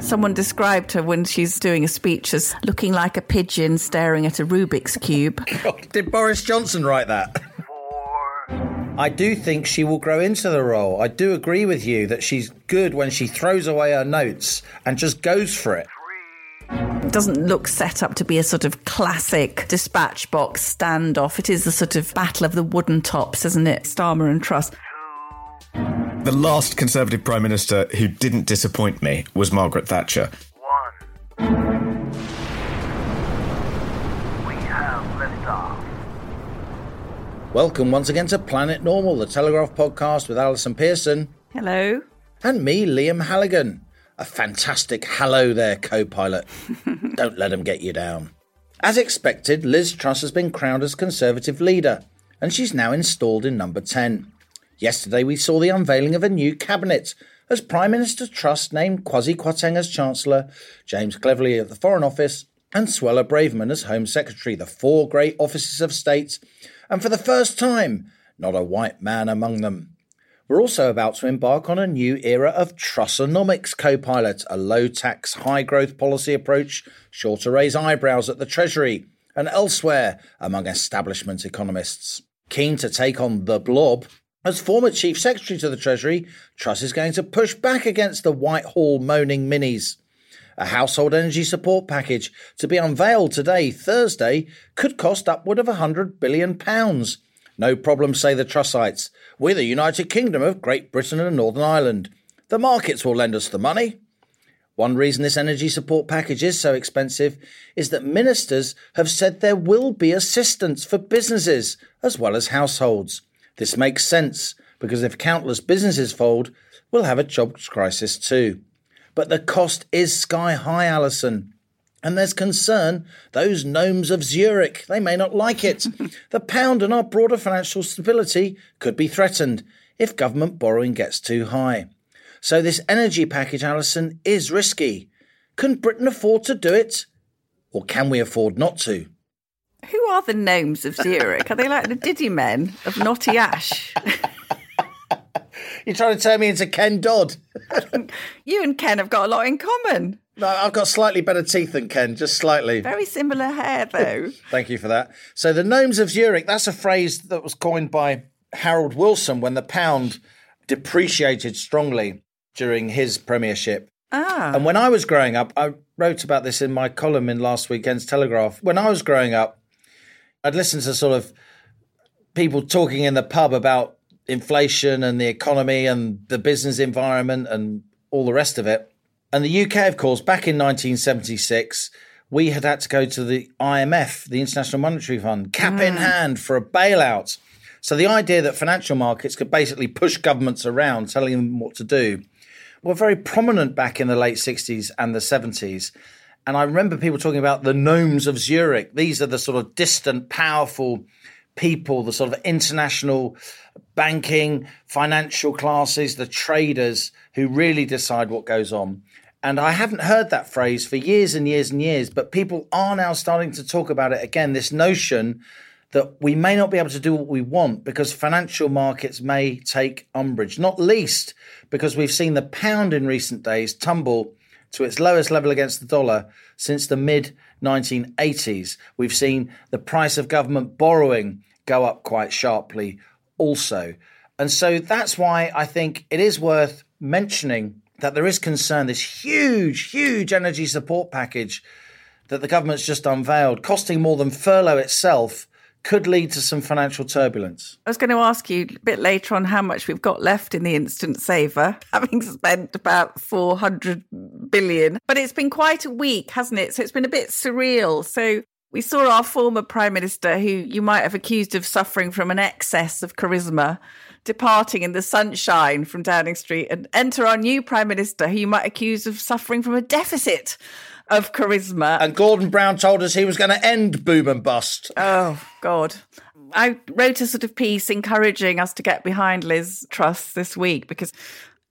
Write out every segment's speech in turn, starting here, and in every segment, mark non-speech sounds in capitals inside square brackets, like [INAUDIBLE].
Someone described her when she's doing a speech as looking like a pigeon staring at a Rubik's Cube. [LAUGHS] God, did Boris Johnson write that? I do think she will grow into the role. I do agree with you that she's good when she throws away her notes and just goes for it. It doesn't look set up to be a sort of classic dispatch box standoff. It is the sort of battle of the wooden tops, isn't it? Starmer and Truss. The last Conservative Prime Minister who didn't disappoint me was Margaret Thatcher. One. We have liftoff. Welcome once again to Planet Normal, the Telegraph podcast with Allison Pearson. Hello. And me, Liam Halligan. A fantastic hello there, co pilot. [LAUGHS] Don't let them get you down. As expected, Liz Truss has been crowned as Conservative leader, and she's now installed in number 10. Yesterday, we saw the unveiling of a new cabinet as Prime Minister Truss named Kwasi Kwarteng as Chancellor, James Cleverly at the Foreign Office, and Suella Braverman as Home Secretary, the four great offices of state, and for the first time, not a white man among them. We're also about to embark on a new era of Trussonomics co-pilot, a low-tax, high-growth policy approach sure to raise eyebrows at the Treasury and elsewhere among establishment economists. Keen to take on the blob, as former Chief Secretary to the Treasury, Truss is going to push back against the Whitehall moaning minis. A household energy support package to be unveiled today, Thursday, could cost upward of £100 billion. No problem, say the Trussites. We're the United Kingdom of Great Britain and Northern Ireland. The markets will lend us the money. One reason this energy support package is so expensive is that ministers have said there will be assistance for businesses as well as households. This makes sense because if countless businesses fold, we'll have a jobs crisis too. But the cost is sky high, Allison. And there's concern those gnomes of Zurich, they may not like it. [LAUGHS] the pound and our broader financial stability could be threatened if government borrowing gets too high. So this energy package, Allison, is risky. Can Britain afford to do it? Or can we afford not to? Who are the gnomes of Zurich? Are they like the Diddy men of Knotty Ash? [LAUGHS] You're trying to turn me into Ken Dodd. [LAUGHS] you and Ken have got a lot in common. No, I've got slightly better teeth than Ken, just slightly. Very similar hair, though. [LAUGHS] Thank you for that. So, the gnomes of Zurich, that's a phrase that was coined by Harold Wilson when the pound depreciated strongly during his premiership. Ah. And when I was growing up, I wrote about this in my column in last weekend's Telegraph. When I was growing up, I'd listen to sort of people talking in the pub about inflation and the economy and the business environment and all the rest of it. And the UK, of course, back in 1976, we had had to go to the IMF, the International Monetary Fund, cap mm. in hand for a bailout. So the idea that financial markets could basically push governments around, telling them what to do, were very prominent back in the late 60s and the 70s. And I remember people talking about the gnomes of Zurich. These are the sort of distant, powerful people, the sort of international banking, financial classes, the traders who really decide what goes on. And I haven't heard that phrase for years and years and years, but people are now starting to talk about it again. This notion that we may not be able to do what we want because financial markets may take umbrage, not least because we've seen the pound in recent days tumble to its lowest level against the dollar since the mid 1980s. We've seen the price of government borrowing go up quite sharply also. And so that's why I think it is worth mentioning that there is concern this huge, huge energy support package that the government's just unveiled, costing more than furlough itself, could lead to some financial turbulence. I was going to ask you a bit later on how much we've got left in the instant saver, [LAUGHS] having spent about 400 billion. But it's been quite a week, hasn't it? So it's been a bit surreal. So we saw our former prime minister, who you might have accused of suffering from an excess of charisma, departing in the sunshine from Downing Street and enter our new prime minister, who you might accuse of suffering from a deficit of charisma. And Gordon Brown told us he was going to end boom and bust. Oh, God. I wrote a sort of piece encouraging us to get behind Liz Truss this week because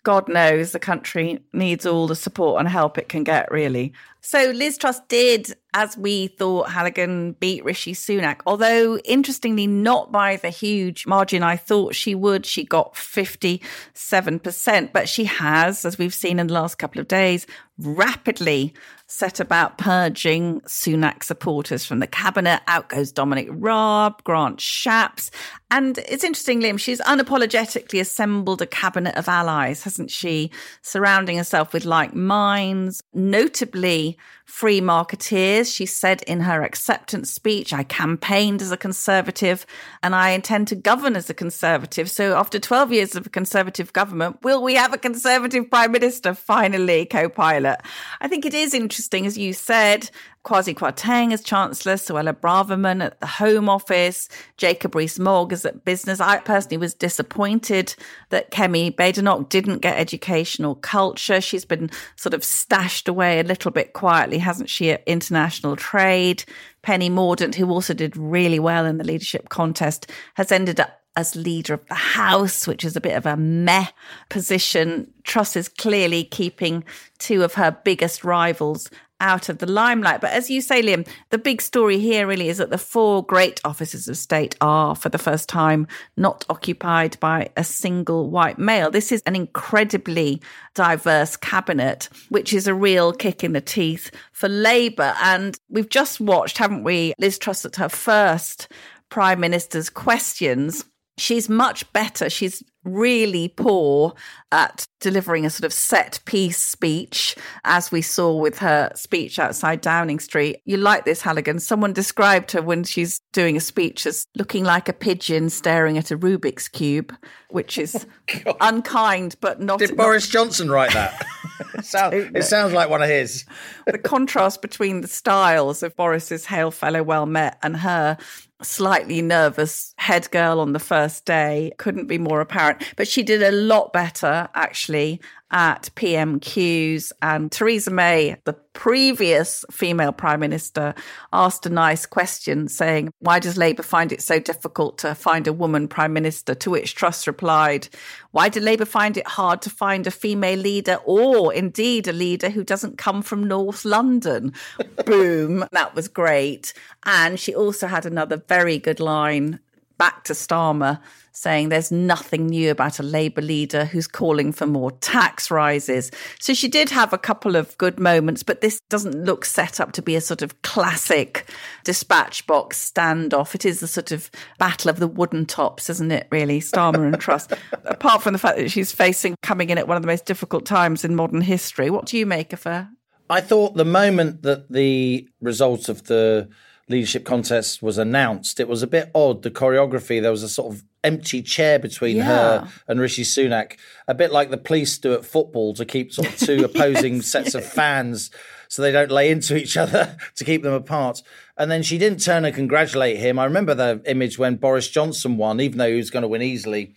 God knows the country needs all the support and help it can get, really. So Liz Truss did, as we thought, Halligan beat Rishi Sunak, although interestingly, not by the huge margin I thought she would. She got 57%, but she has, as we've seen in the last couple of days, rapidly set about purging Sunak supporters from the cabinet. Out goes Dominic Raab, Grant Shapps. And it's interesting, Liam, she's unapologetically assembled a cabinet of allies, hasn't she? Surrounding herself with like minds, notably free marketeers. She said in her acceptance speech, I campaigned as a conservative and I intend to govern as a conservative. So after 12 years of a conservative government, will we have a conservative prime minister finally, co pilot? I think it is interesting, as you said, Kwasi Kwarteng as Chancellor, Suella Braverman at the Home Office, Jacob Rees-Mogg is at Business. I personally was disappointed that Kemi Badenoch didn't get educational culture. She's been sort of stashed away a little bit quietly, hasn't she, at international trade. Penny Mordaunt, who also did really well in the leadership contest, has ended up as leader of the House, which is a bit of a meh position. Truss is clearly keeping two of her biggest rivals out of the limelight. But as you say, Liam, the big story here really is that the four great offices of state are, for the first time, not occupied by a single white male. This is an incredibly diverse cabinet, which is a real kick in the teeth for Labour. And we've just watched, haven't we, Liz Truss at her first Prime Minister's questions she's much better. She's really poor at delivering a sort of set piece speech, as we saw with her speech outside Downing Street. You like this, Halligan. Someone described her when she's doing a speech as looking like a pigeon staring at a Rubik's Cube, which is [LAUGHS] oh, unkind, but not. Did not, Boris Johnson write that? [LAUGHS] it, it sounds like one of his. the contrast between the styles of Boris's Hail Fellow Well Met and her slightly nervous head girl on the first day couldn't be more apparent. But she did a lot better, actually, at PMQs. And Theresa May, the previous female prime minister, asked a nice question saying, Why does Labour find it so difficult to find a woman prime minister? To which Truss replied, Why did Labour find it hard to find a female leader or indeed a leader who doesn't come from North London? [LAUGHS] Boom. That was great. And she also had another very good line back to Starmer saying there's nothing new about a Labour leader who's calling for more tax rises. So she did have a couple of good moments, but this doesn't look set up to be a sort of classic dispatch box standoff. It is a sort of battle of the wooden tops, isn't it, really? Starmer and Truss. [LAUGHS] Apart from the fact that she's facing coming in at one of the most difficult times in modern history. What do you make of her? I thought the moment that the results of the leadership contest was announced, it was a bit odd. The choreography, there was a sort of empty chair between Yeah. her and Rishi Sunak, a bit like the police do at football to keep sort of two [LAUGHS] opposing sets of fans so they don't lay into each other [LAUGHS] to keep them apart. And then she didn't turn and congratulate him. I remember the image when Boris Johnson won, even though he was going to win easily.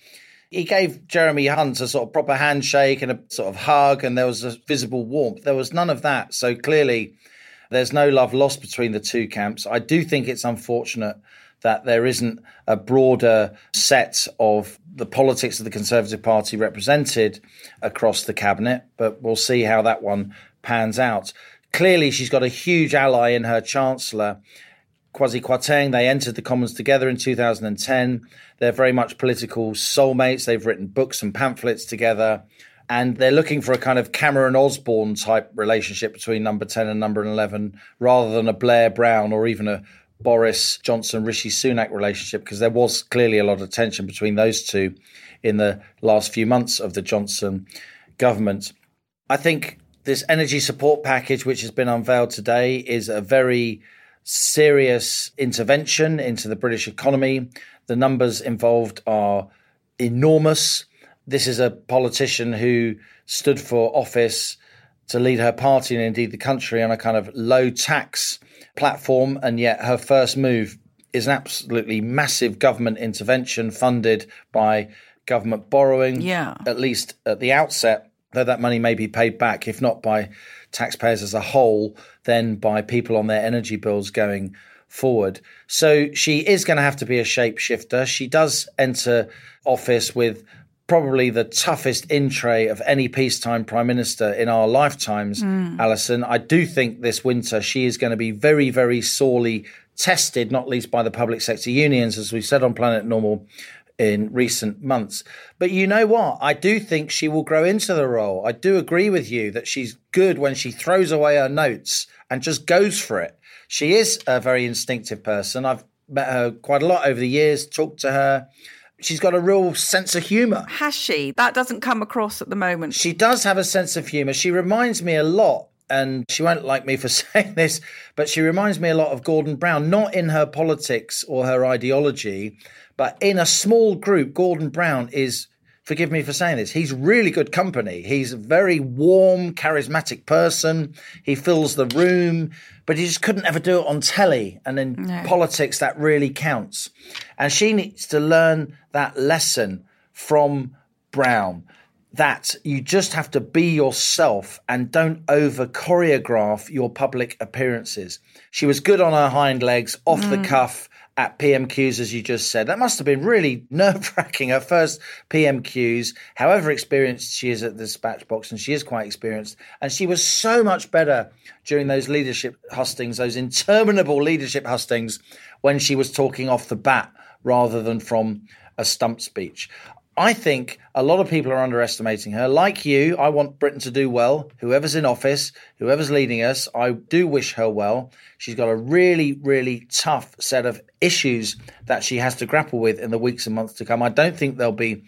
He gave Jeremy Hunt a sort of proper handshake and a sort of hug, and there was a visible warmth. There was none of that. So clearly, there's no love lost between the two camps. I do think it's unfortunate that there isn't a broader set of the politics of the Conservative Party represented across the cabinet, but we'll see how that one pans out. Clearly, she's got a huge ally in her Chancellor. Kwasi Kwarteng, they entered the Commons together in 2010. They're very much political soulmates. They've written books and pamphlets together. And they're looking for a kind of Cameron Osborne type relationship between number 10 and number 11 rather than a Blair Brown or even a Boris Johnson Rishi Sunak relationship, because there was clearly a lot of tension between those two in the last few months of the Johnson government. I think this energy support package, which has been unveiled today, is a very serious intervention into the British economy. The numbers involved are enormous. This is a politician who stood for office to lead her party and indeed the country on a kind of low tax platform. And yet her first move is an absolutely massive government intervention funded by government borrowing. Yeah. At least at the outset, though that money may be paid back, if not by taxpayers as a whole, then by people on their energy bills going forward. So she is going to have to be a shapeshifter. She does enter office with probably the toughest in tray of any peacetime prime minister in our lifetimes, hmm. Allison. I do think this winter she is going to be very, very sorely tested, not least by the public sector unions, as we've said on Planet Normal in recent months. But you know what? I do think she will grow into the role. I do agree with you that she's good when she throws away her notes and just goes for it. She is a very instinctive person. I've met her quite a lot over the years, talked to her. She's got a real sense of humour. Has she? That doesn't come across at the moment. She does have a sense of humour. She reminds me a lot, and she won't like me for [LAUGHS] saying this, but she reminds me a lot of Gordon Brown, not in her politics or her ideology, but in a small group. Gordon Brown is, forgive me for saying this, he's really good company. He's a very warm, charismatic person. He fills the room, but he just couldn't ever do it on telly. And in politics, that really counts. And she needs to learn that lesson from Brown that you just have to be yourself and don't over choreograph your public appearances. She was good on her hind legs, off the mm. cuff at PMQs, as you just said. That must have been really [LAUGHS] nerve wracking. Her first PMQs, however experienced she is at the dispatch box, and she is quite experienced. And she was so much better during those leadership hustings, those interminable leadership hustings, when she was talking off the bat rather than from a stump speech. I think a lot of people are underestimating her. Like you, I want Britain to do well. Whoever's in office, whoever's leading us, I do wish her well. She's got a really, really tough set of issues that she has to grapple with in the weeks and months to come. I don't think there'll be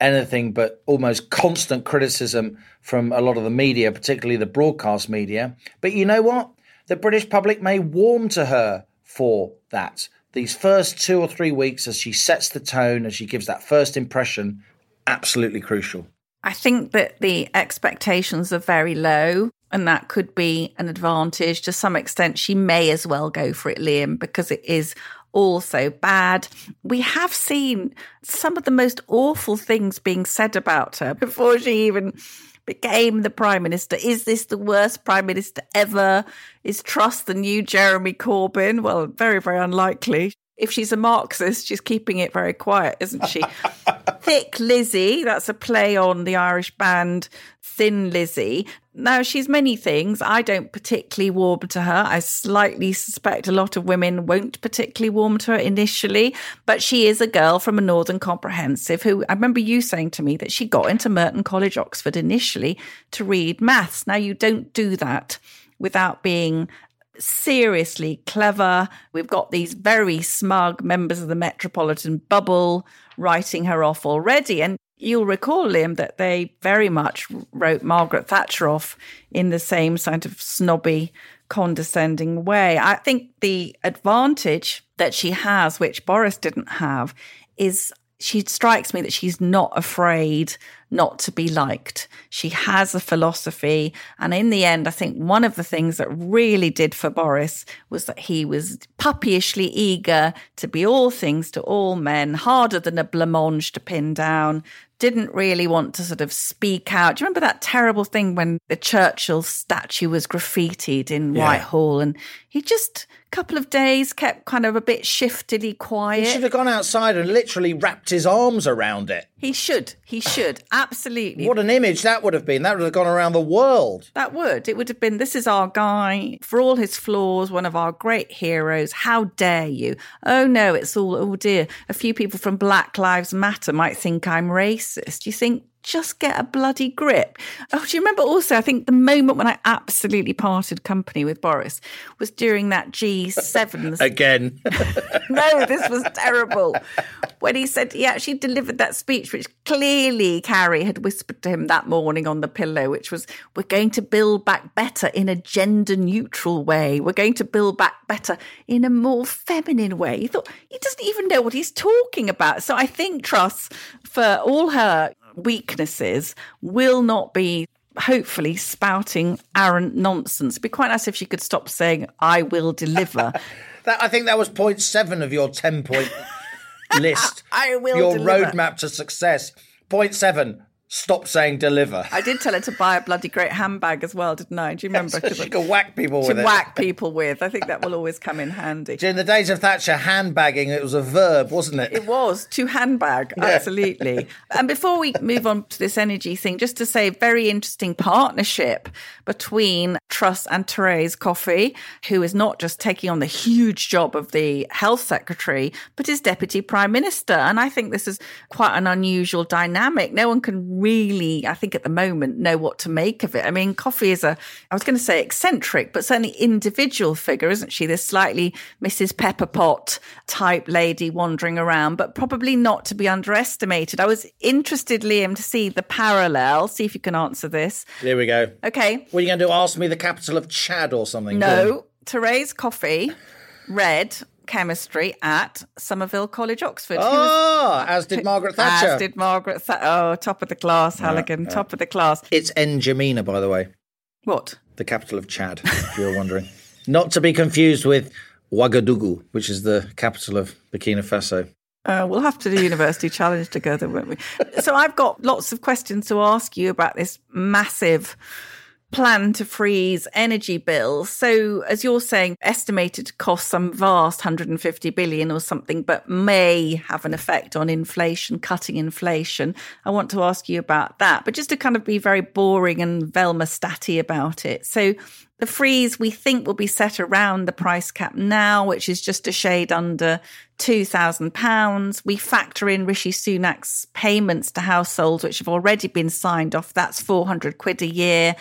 anything but almost constant criticism from a lot of the media, particularly the broadcast media. But you know what? The British public may warm to her for that these first two or three weeks as she sets the tone, as she gives that first impression, absolutely crucial. I think that the expectations are very low, and that could be an advantage. To some extent, she may as well go for it, Liam, because it is also bad. We have seen some of the most awful things being said about her before she even became the prime minister. Is this the worst prime minister ever? Is Truss the new Jeremy Corbyn? Well, very, very unlikely. If she's a Marxist, she's keeping it very quiet, isn't she? [LAUGHS] Thick Lizzie, that's a play on the Irish band Thin Lizzy. Now, she's many things. I don't particularly warm to her. I slightly suspect a lot of women won't particularly warm to her initially, but she is a girl from a Northern Comprehensive who I remember you saying to me that she got into Merton College, Oxford initially to read maths. Now, you don't do that without being seriously clever. We've got these very smug members of the metropolitan bubble writing her off already. And you'll recall, Liam, that they very much wrote Margaret Thatcher off in the same sort of snobby, condescending way. I think the advantage that she has, which Boris didn't have, is she strikes me that she's not afraid not to be liked. She has a philosophy. And in the end, I think one of the things that really did for Boris was that he was puppyishly eager to be all things to all men, harder than a blancmange to pin down, didn't really want to sort of speak out. Do you remember that terrible thing when the Churchill statue was graffitied in Yeah. Whitehall? And he just, a couple of days, kept kind of a bit shiftily quiet. He should have gone outside and literally wrapped his arms around it. He should. He should. Absolutely. What an image that would have been. That would have gone around the world. that would. It would have been this is our guy, for all his flaws, one of our great heroes. How dare you? Oh no, it's all, oh dear. A few people from Black Lives Matter might think I'm racist. You think just get a bloody grip? Oh, do you remember also? I think the moment when I absolutely parted company with Boris was during that G7. [LAUGHS] Again. [LAUGHS] no, this was terrible. When he said he actually delivered that speech, which clearly Carrie had whispered to him that morning on the pillow, which was, We're going to build back better in a gender neutral way. We're going to build back better in a more feminine way. He thought, he doesn't even know what he's talking about. So I think Truss, for all her weaknesses, will not be hopefully spouting arrant nonsense. It'd be quite nice if she could stop saying, I will deliver. [LAUGHS] That I think that was point seven of your ten point [LAUGHS] list. I will your deliver. roadmap to success. Point seven. Stop saying deliver. I did tell her to buy a bloody great handbag as well, didn't I? Do you remember? so she can whack people to with it. whack people with. I think that will always come in handy. [LAUGHS] During the days of Thatcher, handbagging it was a verb, wasn't it? It was to handbag, absolutely. [LAUGHS] and before we move on to this energy thing, just to say, very interesting partnership between Truss and Therese Coffey, who is not just taking on the huge job of the health secretary, but is deputy prime minister. And I think this is quite an unusual dynamic. No one can really, I think at the moment, know what to make of it. I mean, Coffey is a, I was going to say eccentric, but certainly individual figure, isn't she? This slightly Mrs. Pepperpot type lady wandering around, but probably not to be underestimated. I was interested, Liam, to see the parallel. See if you can answer this. There we go. Okay. What are you going to do? Ask me the capital of Chad or something? No, Therese Coffey read chemistry at Somerville College, Oxford. He was- Oh, as did Margaret Thatcher. As did Margaret Thatcher. Oh, top of the class, Halligan, top of the class. It's N'Djamena, by the way, What? the capital of Chad, if you're wondering. [LAUGHS] Not to be confused with Ouagadougou, which is the capital of Burkina Faso. Uh, we'll have to do University Challenge together, won't we? So I've got lots of questions to ask you about this massive plan to freeze energy bills. So as you're saying, estimated to cost some vast 150 billion or something, but may have an effect on inflation, cutting inflation. I want to ask you about that, but just to kind of be very boring and Velma statty about it. So the freeze we think will be set around the price cap now, which is just a shade under £2,000. We factor in Rishi Sunak's payments to households, which have already been signed off. That's 400 quid a year.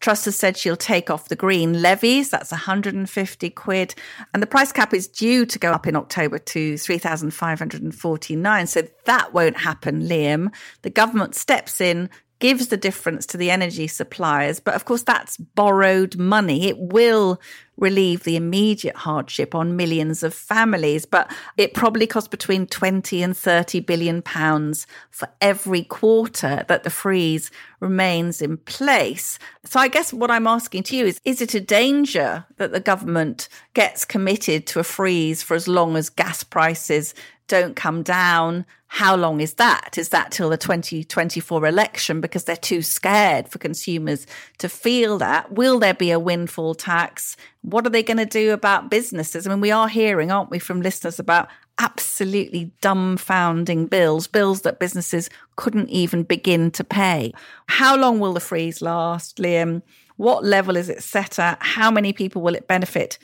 Truss has said she'll take off the green levies. That's 150 quid. And the price cap is due to go up in October to 3,549. So that won't happen, Liam. The government steps in, gives the difference to the energy suppliers. But of course, that's borrowed money. It will relieve the immediate hardship on millions of families, but it probably costs between 20 and 30 billion pounds for every quarter that the freeze remains in place. So I guess what I'm asking to you is, is it a danger that the government gets committed to a freeze for as long as gas prices don't come down. How long is that? Is that till the 2024 election because they're too scared for consumers to feel that? Will there be a windfall tax? What are they going to do about businesses? I mean, we are hearing, aren't we, from listeners about absolutely dumbfounding bills, bills that businesses couldn't even begin to pay. How long will the freeze last, Liam? What level is it set at? How many people will it benefit?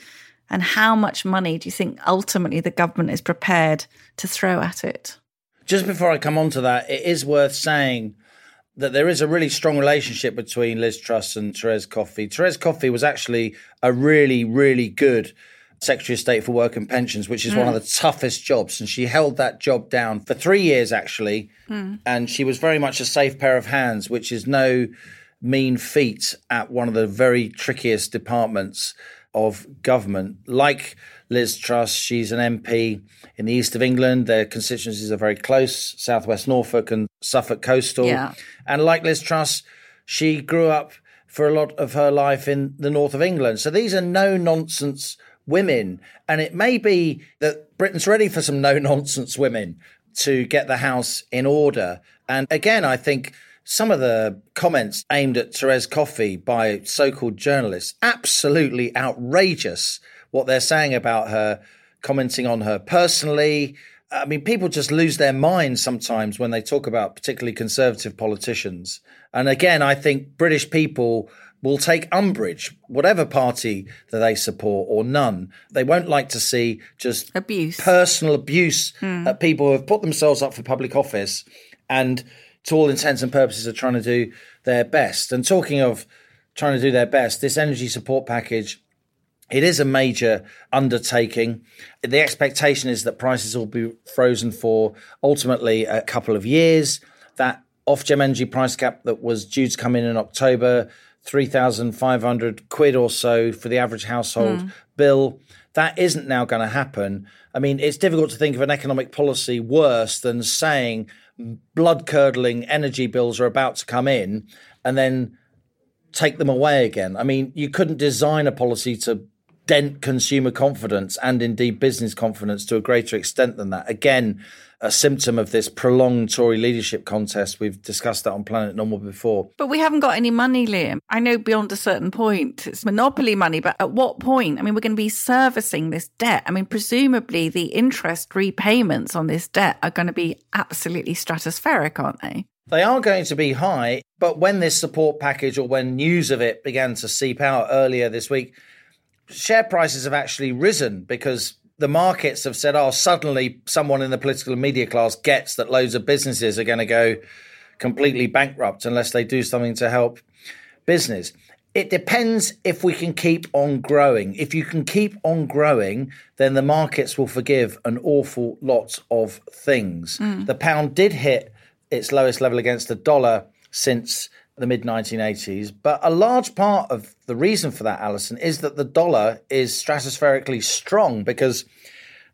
And how much money do you think ultimately the government is prepared to throw at it? Just before I come on to that, it is worth saying that there is a really strong relationship between Liz Truss and Therese Coffey. Therese Coffey was actually a really, really good Secretary of State for Work and Pensions, which is one of the toughest jobs. And she held that job down for three years, actually. Hmm. And she was very much a safe pair of hands, which is no mean feat at one of the very trickiest departments of government. Like Liz Truss, she's an MP in the east of England. Their constituencies are very close Southwest Norfolk and Suffolk Coastal. Yeah. And like Liz Truss, she grew up for a lot of her life in the north of England. So these are no nonsense women. And it may be that Britain's ready for some no nonsense women to get the house in order. And again, I think some of the comments aimed at Therese Coffey by so called journalists, absolutely outrageous what they're saying about her, commenting on her personally. I mean, people just lose their minds sometimes when they talk about particularly conservative politicians. And again, I think British people will take umbrage, whatever party that they support or none. They won't like to see just Abuse. personal abuse hmm. at people who have put themselves up for public office and to all intents and purposes, are trying to do their best. And talking of trying to do their best, this energy support package it is a major undertaking. The expectation is that prices will be frozen for ultimately a couple of years. That Ofgem energy price cap that was due to come in in October, 3,500 quid or so for the average household mm. bill, that isn't now going to happen. I mean, it's difficult to think of an economic policy worse than saying blood curdling energy bills are about to come in and then take them away again. I mean, you couldn't design a policy to dent consumer confidence and indeed business confidence to a greater extent than that. Again, a symptom of this prolonged Tory leadership contest. We've discussed that on Planet Normal before. But we haven't got any money, Liam. I know beyond a certain point it's monopoly money, but at what point? I mean, we're going to be servicing this debt. I mean, presumably the interest repayments on this debt are going to be absolutely stratospheric, aren't they? They are going to be high, but when this support package or when news of it began to seep out earlier this week, share prices have actually risen because the markets have said, oh, suddenly someone in the political media class gets that loads of businesses are going to go completely bankrupt unless they do something to help business. It depends if we can keep on growing. If you can keep on growing, then the markets will forgive an awful lot of things. Mm. The pound did hit its lowest level against the dollar since the mid 1980s. But a large part of the reason for that, Allison, is that the dollar is stratospherically strong because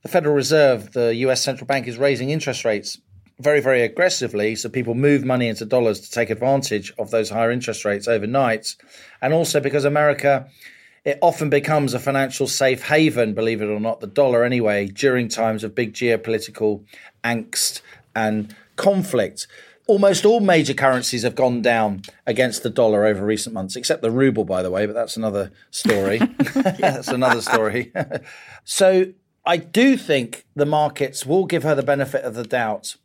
the Federal Reserve, the US central bank, is raising interest rates very, very aggressively. So people move money into dollars to take advantage of those higher interest rates overnight. And also because America. It often becomes a financial safe haven, believe it or not, the dollar anyway, during times of big geopolitical angst and conflict almost all major currencies have gone down against the dollar over recent months, except the ruble, by the way, but that's another story. [LAUGHS] [LAUGHS] that's another story. [LAUGHS] so I do think the markets will give her the benefit of the doubt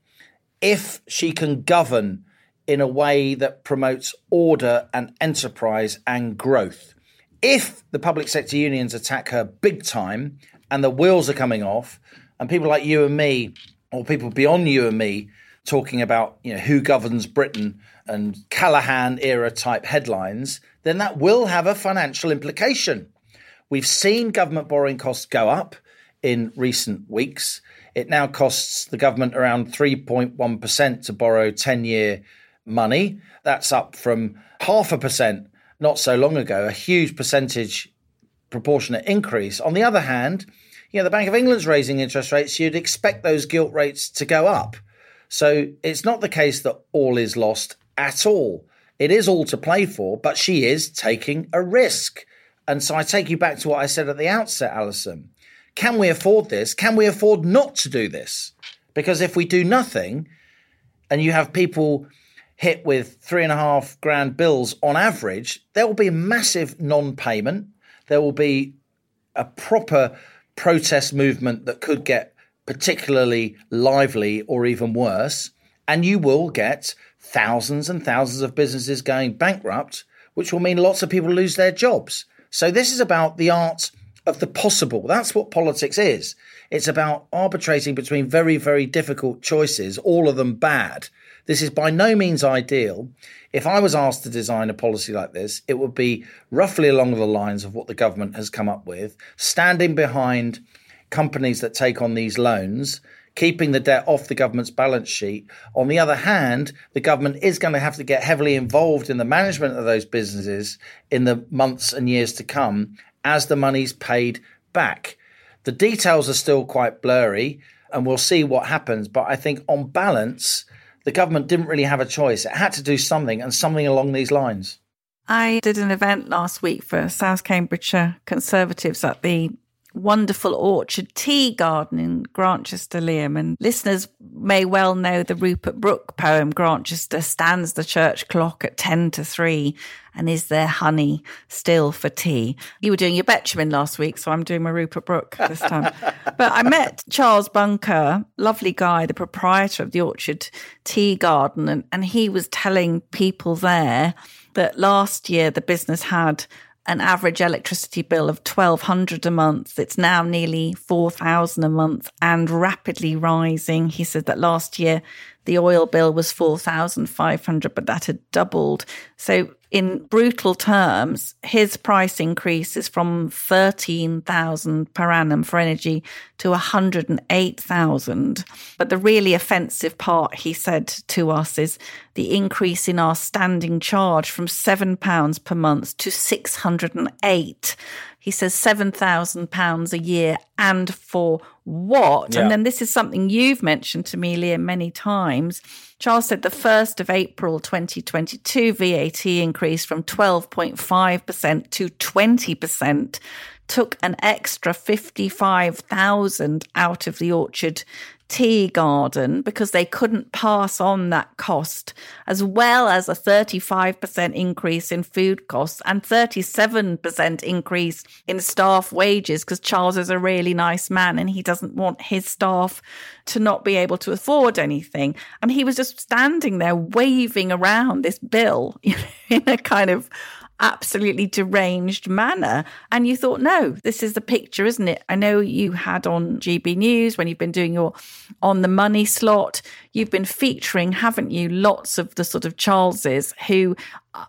if she can govern in a way that promotes order and enterprise and growth. If the public sector unions attack her big time and the wheels are coming off, and people like you and me, or people beyond you and me, talking about you know who governs Britain and Callaghan era type headlines, then that will have a financial implication. We've seen government borrowing costs go up in recent weeks. It now costs the government around 3.1% to borrow 10 year money. That's up from half a percent not so long ago, a huge percentage proportionate increase. On the other hand, you know, the Bank of England's raising interest rates, you'd expect those gilt rates to go up. So it's not the case that all is lost at all. It is all to play for, but she is taking a risk. And so I take you back to what I said at the outset, Allison. Can we afford this? Can we afford not to do this? Because if we do nothing and you have people hit with three and a half grand bills on average, there will be massive non payment. There will be a proper protest movement that could get particularly lively or even worse. And you will get thousands and thousands of businesses going bankrupt, which will mean lots of people lose their jobs. So, this is about the art of the possible. That's what politics is. It's about arbitrating between very, very difficult choices, all of them bad. This is by no means ideal. If I was asked to design a policy like this, it would be roughly along the lines of what the government has come up with, standing behind companies that take on these loans, keeping the debt off the government's balance sheet. On the other hand, the government is going to have to get heavily involved in the management of those businesses in the months and years to come as the money's paid back. The details are still quite blurry, and we'll see what happens. But I think on balance, the government didn't really have a choice. It had to do something and something along these lines. I did an event last week for South Cambridgeshire Conservatives at the wonderful orchard tea garden in Grantchester, Liam. And listeners may well know the Rupert Brooke poem, Grantchester stands the church clock at 10 to 3 and is there honey still for tea? You were doing your Betjeman last week, so I'm doing my Rupert Brooke this time. [LAUGHS] but I met Charles Bunker, lovely guy, the proprietor of the Orchard Tea Garden, and, and he was telling people there that last year the business had an average electricity bill of 1200 a month. It's now nearly 4000 a month and rapidly rising. He said that last year The oil bill was 4,500, but that had doubled. So in brutal terms, his price increase is from 13,000 per annum for energy to 108,000. But the really offensive part, he said to us, is the increase in our standing charge from £7 per month to 608. He says £7,000 a year and for what? Yeah. And then this is something you've mentioned to me, Liam, many times. Charles said the 1st of April 2022 VAT increased from 12.5% to 20%, took an extra 55,000 out of the orchard tea garden because they couldn't pass on that cost, as well as a 35% increase in food costs and 37% increase in staff wages because Charles is a really nice man and he doesn't want his staff to not be able to afford anything. And he was just standing there waving around this bill [LAUGHS] you know, in a kind of absolutely deranged manner. And you thought, no, this is the picture, isn't it? I know you had on GB News when you've been doing your on the money slot, you've been featuring, haven't you, lots of the sort of Charleses who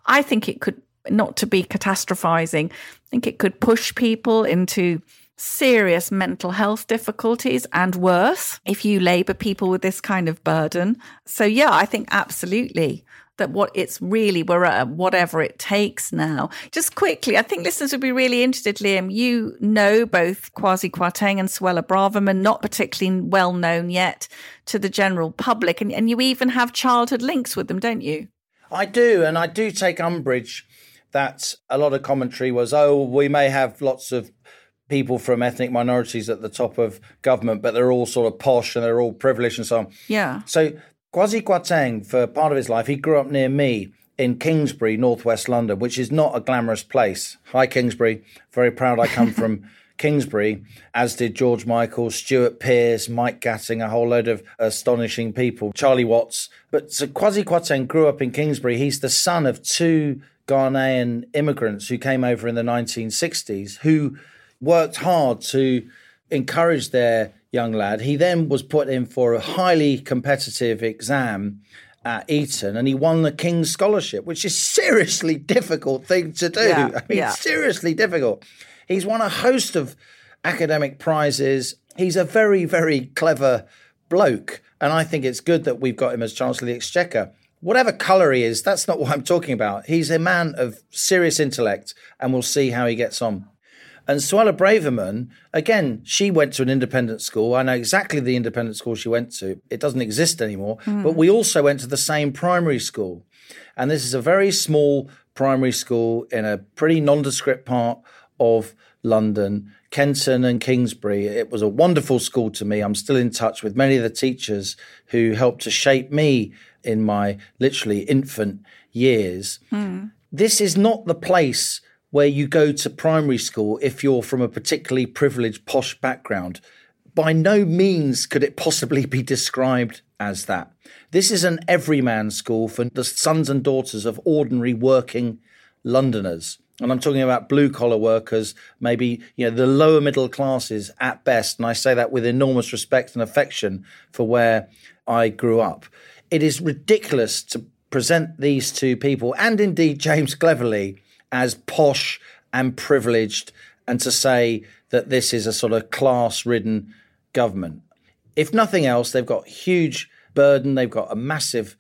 I think it could, not to be catastrophizing, I think it could push people into serious mental health difficulties and worse if you labour people with this kind of burden. So, yeah, I think absolutely that what it's really we're at whatever it takes now. Just quickly, I think listeners would be really interested, Liam. You know both Kwasi Kwarteng and Suella Braverman, not particularly well known yet to the general public, and, and you even have childhood links with them, don't you? I do, and I do take umbrage that a lot of commentary was, oh, we may have lots of people from ethnic minorities at the top of government, but they're all sort of posh and they're all privileged and so on. Yeah. So Kwasi Kwarteng, for part of his life, he grew up near me in Kingsbury, northwest London, which is not a glamorous place. Hi, Kingsbury. Very proud I come from [LAUGHS] Kingsbury, as did George Michael, Stuart Pearce, Mike Gatting, a whole load of astonishing people, Charlie Watts. But so Kwasi Kwarteng grew up in Kingsbury. He's the son of two Ghanaian immigrants who came over in the 1960s who worked hard to encourage their young lad. He then was put in for a highly competitive exam at Eton and he won the King's Scholarship, which is seriously difficult thing to do. Yeah, I mean, yeah. seriously difficult. He's won a host of academic prizes. He's a very, very clever bloke. And I think it's good that we've got him as Chancellor of the Exchequer. Whatever colour he is, that's not what I'm talking about. He's a man of serious intellect, and we'll see how he gets on. And Suella Braverman, again, she went to an independent school. I know exactly the independent school she went to. It doesn't exist anymore. Hmm. But we also went to the same primary school. And this is a very small primary school in a pretty nondescript part of London, Kenton and Kingsbury. It was a wonderful school to me. I'm still in touch with many of the teachers who helped to shape me in my literally infant years. Hmm. This is not the place where you go to primary school if you're from a particularly privileged, posh background. By no means could it possibly be described as that. This is an everyman school for the sons and daughters of ordinary working Londoners. And I'm talking about blue collar workers, maybe, you know, the lower middle classes at best. And I say that with enormous respect and affection for where I grew up. It is ridiculous to present these two people, and indeed James Cleverly, as posh and privileged, and to say that this is a sort of class ridden government. If nothing else, they've got huge burden, they've got a massive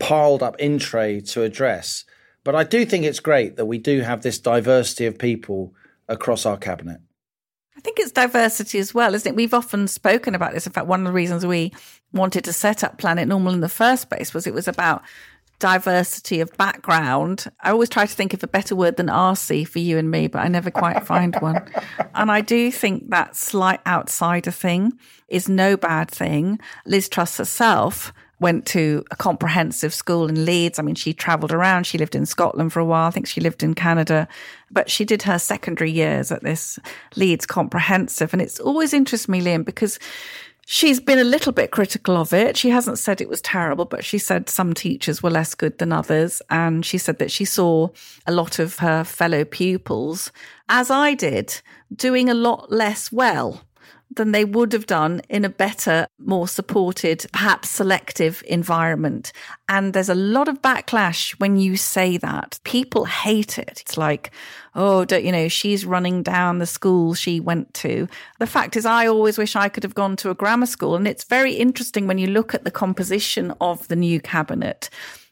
piled up in tray to address. But I do think it's great that we do have this diversity of people across our cabinet. I think it's diversity as well, isn't it? We've often spoken about this. In fact, one of the reasons we wanted to set up Planet Normal in the first place was it was about diversity of background. I always try to think of a better word than RC for you and me, but I never quite find one. [LAUGHS] And I do think that slight outsider thing is no bad thing. Liz Truss herself went to a comprehensive school in Leeds. I mean, she travelled around. She lived in Scotland for a while. I think she lived in Canada, but she did her secondary years at this Leeds comprehensive. And it's always interested me, Liam, because She's been a little bit critical of it. She hasn't said it was terrible, but she said some teachers were less good than others. And she said that she saw a lot of her fellow pupils, as I did, doing a lot less well than they would have done in a better, more supported, perhaps selective environment. And there's a lot of backlash when you say that. People hate it. It's like, oh, don't you know, she's running down the school she went to. The fact is, I always wish I could have gone to a grammar school. And it's very interesting when you look at the composition of the new cabinet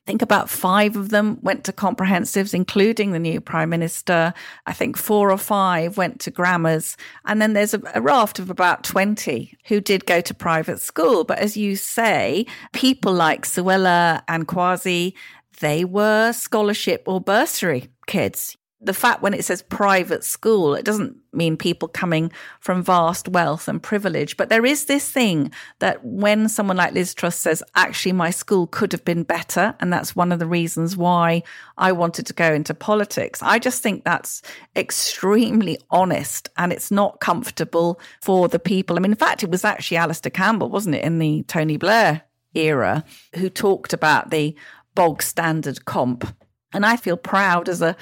I think about five of them went to comprehensives, including the new prime minister. I think four or five went to grammars. And then there's a, a, raft of about 20 who did go to private school. But as you say, people like Suella and Kwasi, they were scholarship or bursary kids the fact when it says private school, it doesn't mean people coming from vast wealth and privilege. But there is this thing that when someone like Liz Truss says, actually, my school could have been better, and that's one of the reasons why I wanted to go into politics, I just think that's extremely honest and it's not comfortable for the people. I mean, in fact, it was actually Alastair Campbell, wasn't it, in the Tony Blair era, who talked about the bog standard comp. And I feel proud as a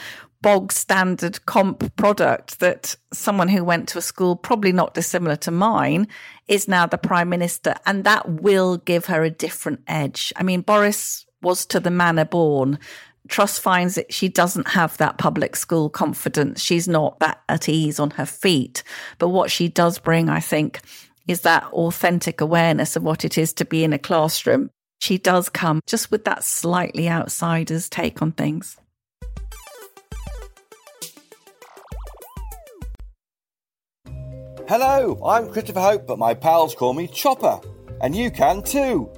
bog standard comp product that someone who went to a school probably not dissimilar to mine is now the prime minister and that will give her a different edge i mean boris was to the manner born Truss finds that she doesn't have that public school confidence. She's not that at ease on her feet. But what she does bring, I think, is that authentic awareness of what it is to be in a classroom. She does come just with that slightly outsider's take on things. Hello, I'm Christopher Hope, but my pals call me Chopper, and you can too.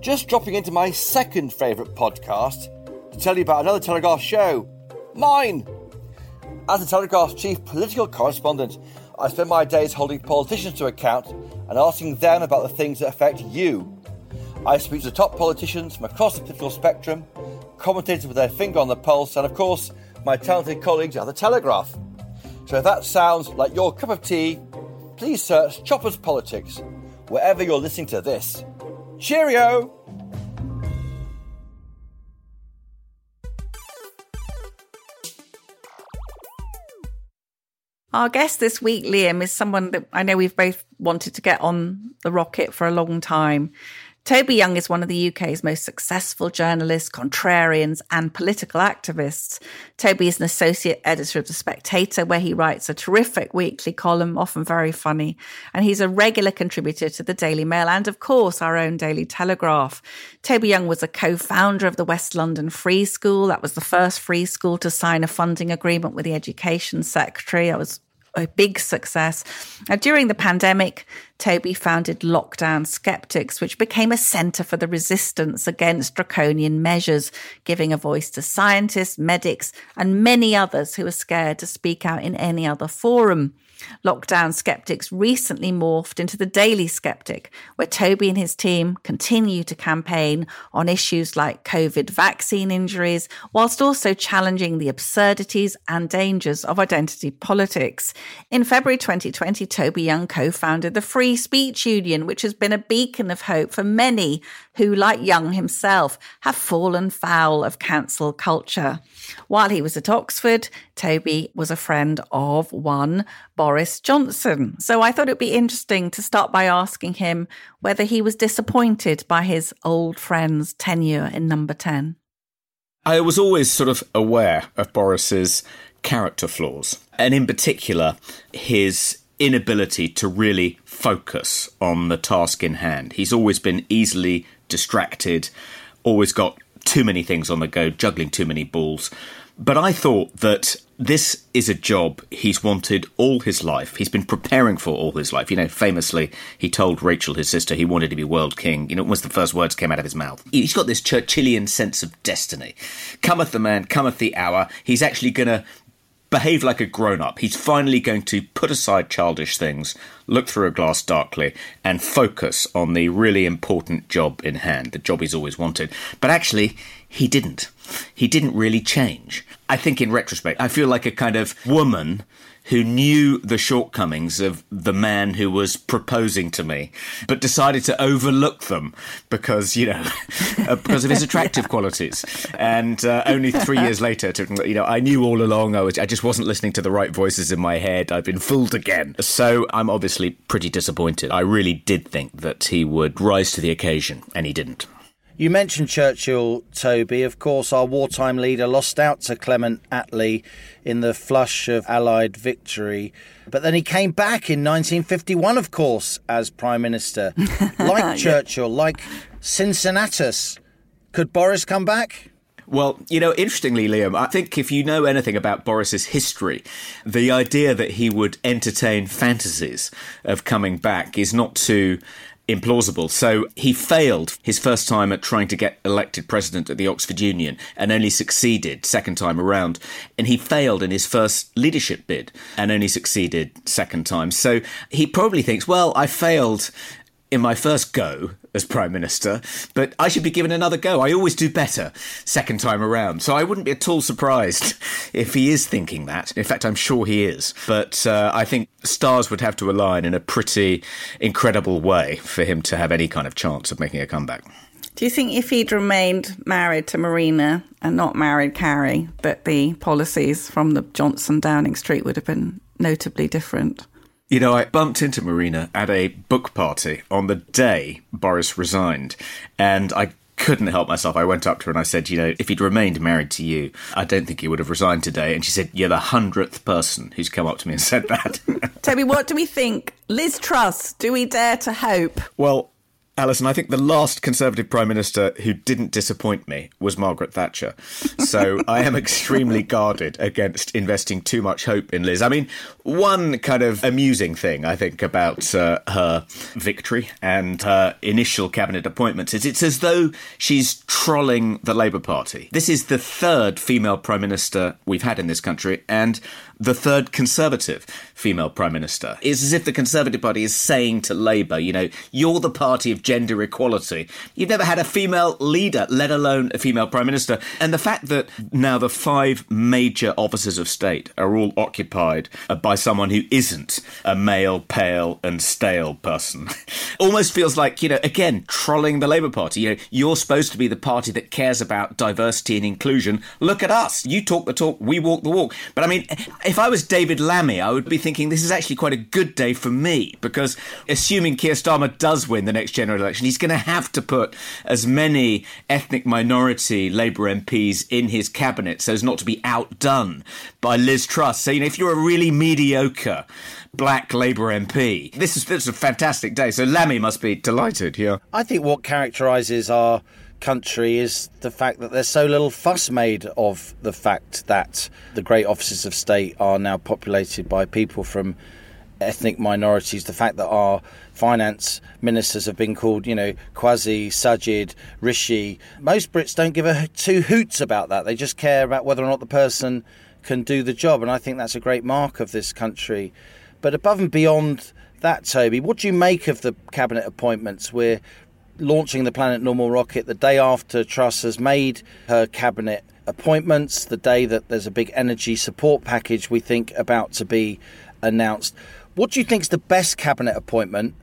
Just dropping into my second favourite podcast to tell you about another Telegraph show, mine. As the Telegraph's chief political correspondent, I spend my days holding politicians to account and asking them about the things that affect you. I speak to top politicians from across the political spectrum, commentators with their finger on the pulse, and of course, my talented colleagues at the Telegraph. So if that sounds like your cup of tea, please search Choppers Politics wherever you're listening to this. Cheerio! Our guest this week, Liam, is someone that I know we've both wanted to get on the rocket for a long time. Toby Young is one of the UK's most successful journalists, contrarians, and political activists. Toby is an associate editor of The Spectator, where he writes a terrific weekly column, often very funny. And he's a regular contributor to the Daily Mail and, of course, our own Daily Telegraph. Toby Young was a co founder of the West London Free School. That was the first free school to sign a funding agreement with the Education Secretary. I was a big success. Now, during the pandemic, Toby founded Lockdown Skeptics, which became a centre for the resistance against draconian measures, giving a voice to scientists, medics, and many others who were scared to speak out in any other forum. Lockdown Skeptics recently morphed into the Daily Skeptic, where Toby and his team continue to campaign on issues like COVID vaccine injuries, whilst also challenging the absurdities and dangers of identity politics. In February 2020, Toby Young co founded the Free Speech Union, which has been a beacon of hope for many who, like Young himself, have fallen foul of cancel culture. While he was at Oxford, Toby was a friend of one Boris Johnson. So I thought it'd be interesting to start by asking him whether he was disappointed by his old friend's tenure in number 10. I was always sort of aware of Boris's character flaws, and in particular, his inability to really focus on the task in hand. He's always been easily distracted, always got too many things on the go, juggling too many balls. But I thought that this is a job he's wanted all his life. He's been preparing for all his life. You know, famously, he told Rachel, his sister, he wanted to be world king. You know, was the first words came out of his mouth. He's got this Churchillian sense of destiny. Cometh the man, cometh the hour. He's actually going to behave like a grown up. He's finally going to put aside childish things, look through a glass darkly, and focus on the really important job in hand, the job he's always wanted. But actually, he didn't. He didn't really change. I think in retrospect, I feel like a kind of woman who knew the shortcomings of the man who was proposing to me, but decided to overlook them because, you know, [LAUGHS] uh, because of his attractive [LAUGHS] qualities. And uh, only three years [LAUGHS] later, to, you know, I knew all along I was, I just wasn't listening to the right voices in my head. I've been fooled again. So I'm obviously pretty disappointed. I really did think that he would rise to the occasion, and he didn't. You mentioned Churchill, Toby. Of course, our wartime leader lost out to Clement Attlee in the flush of Allied victory. But then he came back in 1951, of course, as Prime Minister. [LAUGHS] Like Churchill, like Cincinnatus. Could Boris come back? Well, you know, interestingly, Liam, I think if you know anything about Boris's history, the idea that he would entertain fantasies of coming back is not too implausible. So he failed his first time at trying to get elected president at the Oxford Union and only succeeded second time around. And he failed in his first leadership bid and only succeeded second time. So he probably thinks, well, I failed in my first go as Prime Minister, but I should be given another go. I always do better second time around. So I wouldn't be at all surprised [LAUGHS] if he is thinking that. In fact, I'm sure he is. But uh, I think stars would have to align in a pretty incredible way for him to have any kind of chance of making a comeback. Do you think if he'd remained married to Marina and not married Carrie, that the policies from the Johnson Downing Street would have been notably different? You know, I bumped into Marina at a book party on the day Boris resigned, and I couldn't help myself. I went up to her and I said, You know, if he'd remained married to you, I don't think he would have resigned today. And she said, You're the hundredth person who's come up to me and said that. [LAUGHS] Toby, what do we think? Liz Truss, do we dare to hope? Well, Allison, I think the last Conservative Prime Minister who didn't disappoint me was Margaret Thatcher. So I am extremely guarded against investing too much hope in Liz. I mean, one kind of amusing thing I think about uh, her victory and her initial cabinet appointments is it's as though she's trolling the Labour Party. This is the third female Prime Minister we've had in this country, and the third Conservative female Prime Minister. It's as if the Conservative Party is saying to Labour, you know, you're the party of gender equality. You've never had a female leader, let alone a female Prime Minister. And the fact that now the five major offices of state are all occupied uh, by someone who isn't a male, pale, and stale person [LAUGHS] almost feels like, you know, again, trolling the Labour Party. You know, you're supposed to be the party that cares about diversity and inclusion. Look at us. You talk the talk, we walk the walk. But I mean, if I was David Lammy, I would be thinking this is actually quite a good day for me because assuming Keir Starmer does win the next general election, he's going to have to put as many ethnic minority Labour MPs in his cabinet so as not to be outdone by Liz Truss. So, you know, if you're a really mediocre black Labour MP, this is, this is a fantastic day. So Lammy must be delighted. Yeah. I think what characterises our country is the fact that there's so little fuss made of the fact that the great offices of state are now populated by people from ethnic minorities. The fact that our finance ministers have been called, you know, Kwasi, Sajid, Rishi. Most Brits don't give a two hoots about that. They just care about whether or not the person can do the job. And I think that's a great mark of this country. But above and beyond that, Toby, what do you make of the cabinet appointments? We're launching the Planet Normal rocket the day after Truss has made her cabinet appointments, the day that there's a big energy support package we think about to be announced. What do you think's the best cabinet appointment,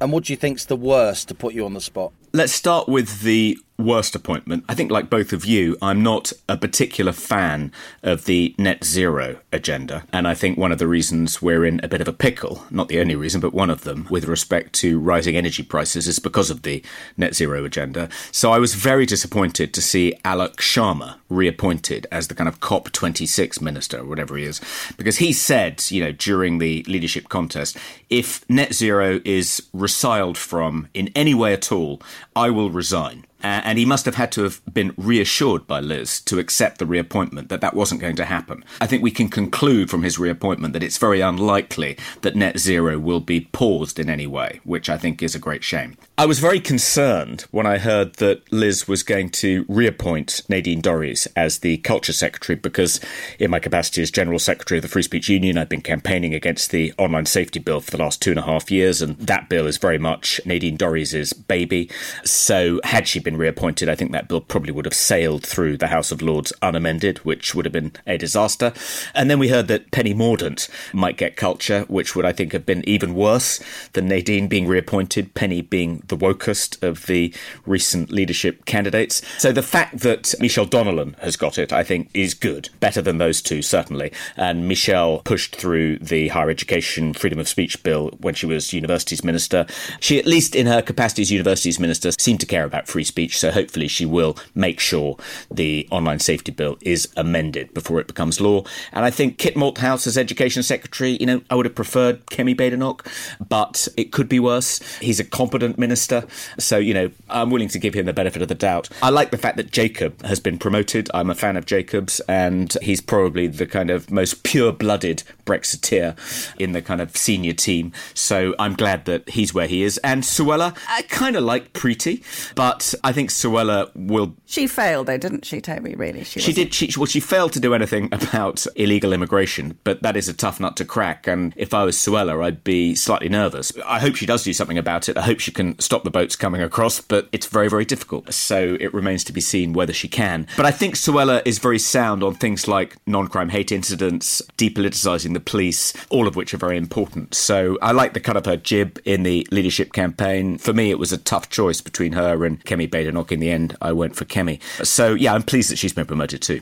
and what do you think's the worst to put you on the spot? Let's start with the worst appointment. I think, like both of you, I'm not a particular fan of the net zero agenda. And I think one of the reasons we're in a bit of a pickle, not the only reason, but one of them, with respect to rising energy prices, is because of the net zero agenda. So I was very disappointed to see Alok Sharma reappointed as the kind of COP26 minister, or whatever he is, because he said, you know, during the leadership contest, if net zero is resiled from in any way at all, I will resign. Uh, and he must have had to have been reassured by Liz to accept the reappointment that that wasn't going to happen. I think we can conclude from his reappointment that it's very unlikely that net zero will be paused in any way, which I think is a great shame. I was very concerned when I heard that Liz was going to reappoint Nadine Dorries as the Culture Secretary because, in my capacity as General Secretary of the Free Speech Union, I've been campaigning against the Online Safety Bill for the last two and a half years, and that bill is very much Nadine Dorries' baby. So, had she been reappointed, I think that bill probably would have sailed through the House of Lords unamended, which would have been a disaster. And then we heard that Penny Mordaunt might get culture, which would, I think, have been even worse than Nadine being reappointed, Penny being the wokest of the recent leadership candidates. So the fact that Michelle Donelan has got it, I think, is good. Better than those two, certainly. And Michelle pushed through the higher education freedom of speech bill when she was universities minister. She, at least in her capacity as universities minister, seemed to care about free speech. So hopefully she will make sure the online safety bill is amended before it becomes law. And I think Kit Malthouse as education secretary, you know, I would have preferred Kemi Badenoch, but it could be worse. He's a competent minister. So, you know, I'm willing to give him the benefit of the doubt. I like the fact that Jacob has been promoted. I'm a fan of Jacob's, and he's probably the kind of most pure blooded Brexiteer in the kind of senior team. So I'm glad that he's where he is. And Suella, I kind of like Priti, but I think Suella will. She failed, though, didn't she, Toby? Really, she, she did. She, well, she failed to do anything about illegal immigration, but that is a tough nut to crack. And if I was Suella, I'd be slightly nervous. I hope she does do something about it. I hope she can stop the boats coming across, but it's very, very difficult. So it remains to be seen whether she can. But I think Suella is very sound on things like non-crime hate incidents, depoliticising the police, all of which are very important. So I like the cut of her jib in the leadership campaign. For me, it was a tough choice between her and Kemi Badenoch. In the end, I went for Kemi. So yeah, I'm pleased that she's been promoted too.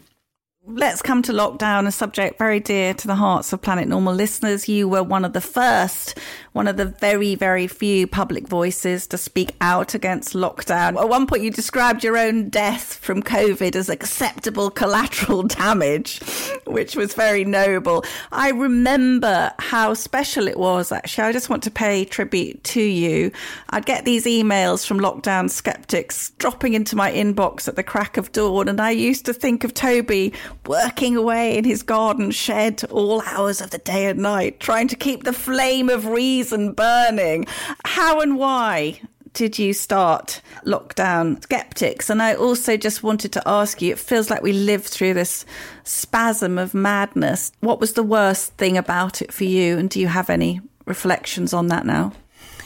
Let's come to lockdown, a subject very dear to the hearts of Planet Normal listeners. You were one of the first, one of the very, very few public voices to speak out against lockdown. At one point, you described your own death from COVID as acceptable collateral [LAUGHS] damage, which was very noble. I remember how special it was, actually. I just want to pay tribute to you. I'd get these emails from lockdown skeptics dropping into my inbox at the crack of dawn, and I used to think of Toby working away in his garden shed all hours of the day and night, trying to keep the flame of reason burning. How and why did you start lockdown skeptics? And I also just wanted to ask you it feels like we lived through this spasm of madness. What was the worst thing about it for you? And do you have any reflections on that now?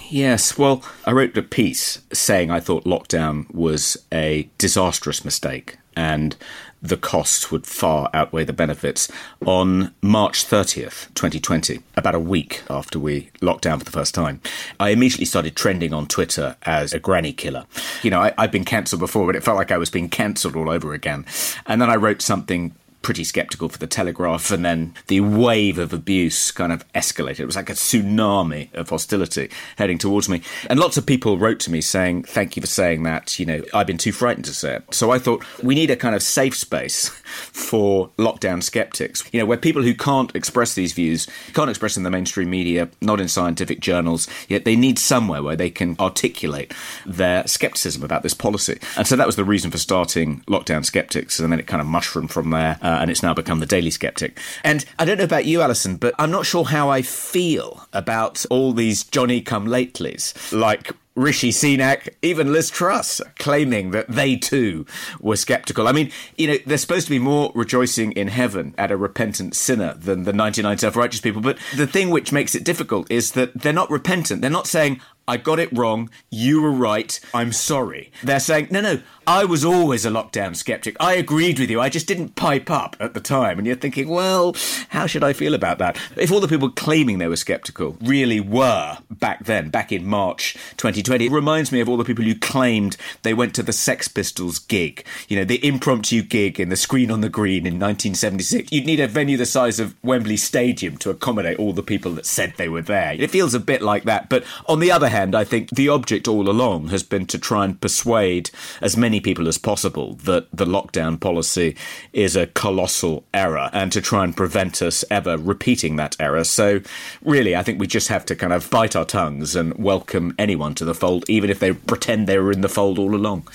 Yes, well, I wrote a piece saying I thought lockdown was a disastrous mistake and the costs would far outweigh the benefits. On March 30th, 2020, about a week after we locked down for the first time, I immediately started trending on Twitter as a granny killer. You know, I, have been cancelled before, but it felt like I was being cancelled all over again. And then I wrote something pretty skeptical for the Telegraph, and then the wave of abuse kind of escalated. It was like a tsunami of hostility heading towards me. And lots of people wrote to me saying, Thank you for saying that. You know, I've been too frightened to say it. So I thought we need a kind of safe space for lockdown skeptics, you know, where people who can't express these views, can't express in the mainstream media, not in scientific journals, yet they need somewhere where they can articulate their skepticism about this policy. And so that was the reason for starting Lockdown Skeptics, and then it kind of mushroomed from there uh, and it's now become the Daily Skeptic. And I don't know about you, Allison, but I'm not sure how I feel about all these Johnny come latelys, like Rishi Sunak, even Liz Truss, claiming that they too were skeptical. I mean, you know, they're supposed to be more rejoicing in heaven at a repentant sinner than the 99 self righteous people. But the thing which makes it difficult is that they're not repentant. They're not saying, I got it wrong. You were right. I'm sorry. They're saying, no, no, I was always a lockdown skeptic. I agreed with you. I just didn't pipe up at the time. And you're thinking, well, how should I feel about that? If all the people claiming they were skeptical really were back then, back in March 2020, it reminds me of all the people who claimed they went to the Sex Pistols gig, you know, the impromptu gig in the screen on the green in 1976. You'd need a venue the size of Wembley Stadium to accommodate all the people that said they were there. It feels a bit like that. But on the other hand, I think the object all along has been to try and persuade as many people as possible that the lockdown policy is a colossal error and to try and prevent us ever repeating that error. So, really, I think we just have to kind of bite our tongues and welcome anyone to the fold, even if they pretend they were in the fold all along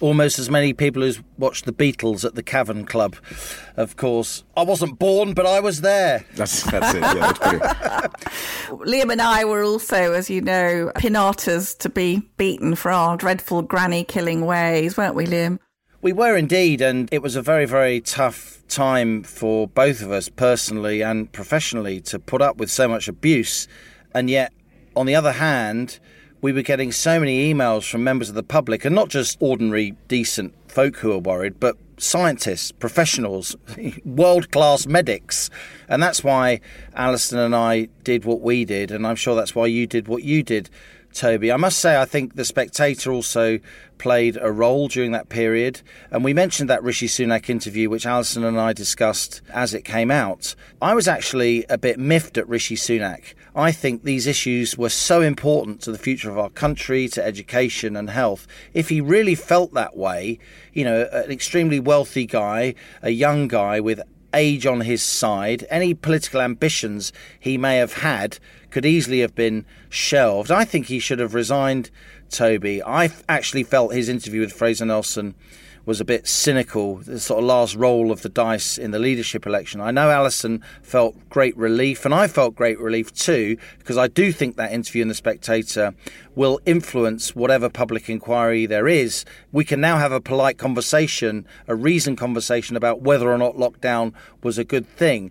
almost as many people as watched the Beatles at the Cavern Club. Of course, I wasn't born, but I was there. That's that's it. Yeah, [LAUGHS] Liam and I were also, as you know, pinatas to be beaten for our dreadful granny killing ways, weren't we, Liam? We were indeed, and it was a very, very tough time for both of us personally and professionally to put up with so much abuse. And yet, on the other hand, we were getting so many emails from members of the public, and not just ordinary, decent folk who are worried, but scientists, professionals, [LAUGHS] world class medics. And that's why Allison and I did what we did, and I'm sure that's why you did what you did, Toby. I must say, I think The Spectator also played a role during that period. And we mentioned that Rishi Sunak interview, which Allison and I discussed as it came out. I was actually a bit miffed at Rishi Sunak. I think these issues were so important to the future of our country, to education and health. If he really felt that way, you know, an extremely wealthy guy, a young guy with age on his side, any political ambitions he may have had could easily have been shelved. I think he should have resigned, Toby. I actually felt his interview with Fraser Nelson was a bit cynical, the sort of last roll of the dice in the leadership election. I know Allison felt great relief, and I felt great relief too, because I do think that interview in The Spectator will influence whatever public inquiry there is. We can now have a polite conversation, a reasoned conversation about whether or not lockdown was a good thing.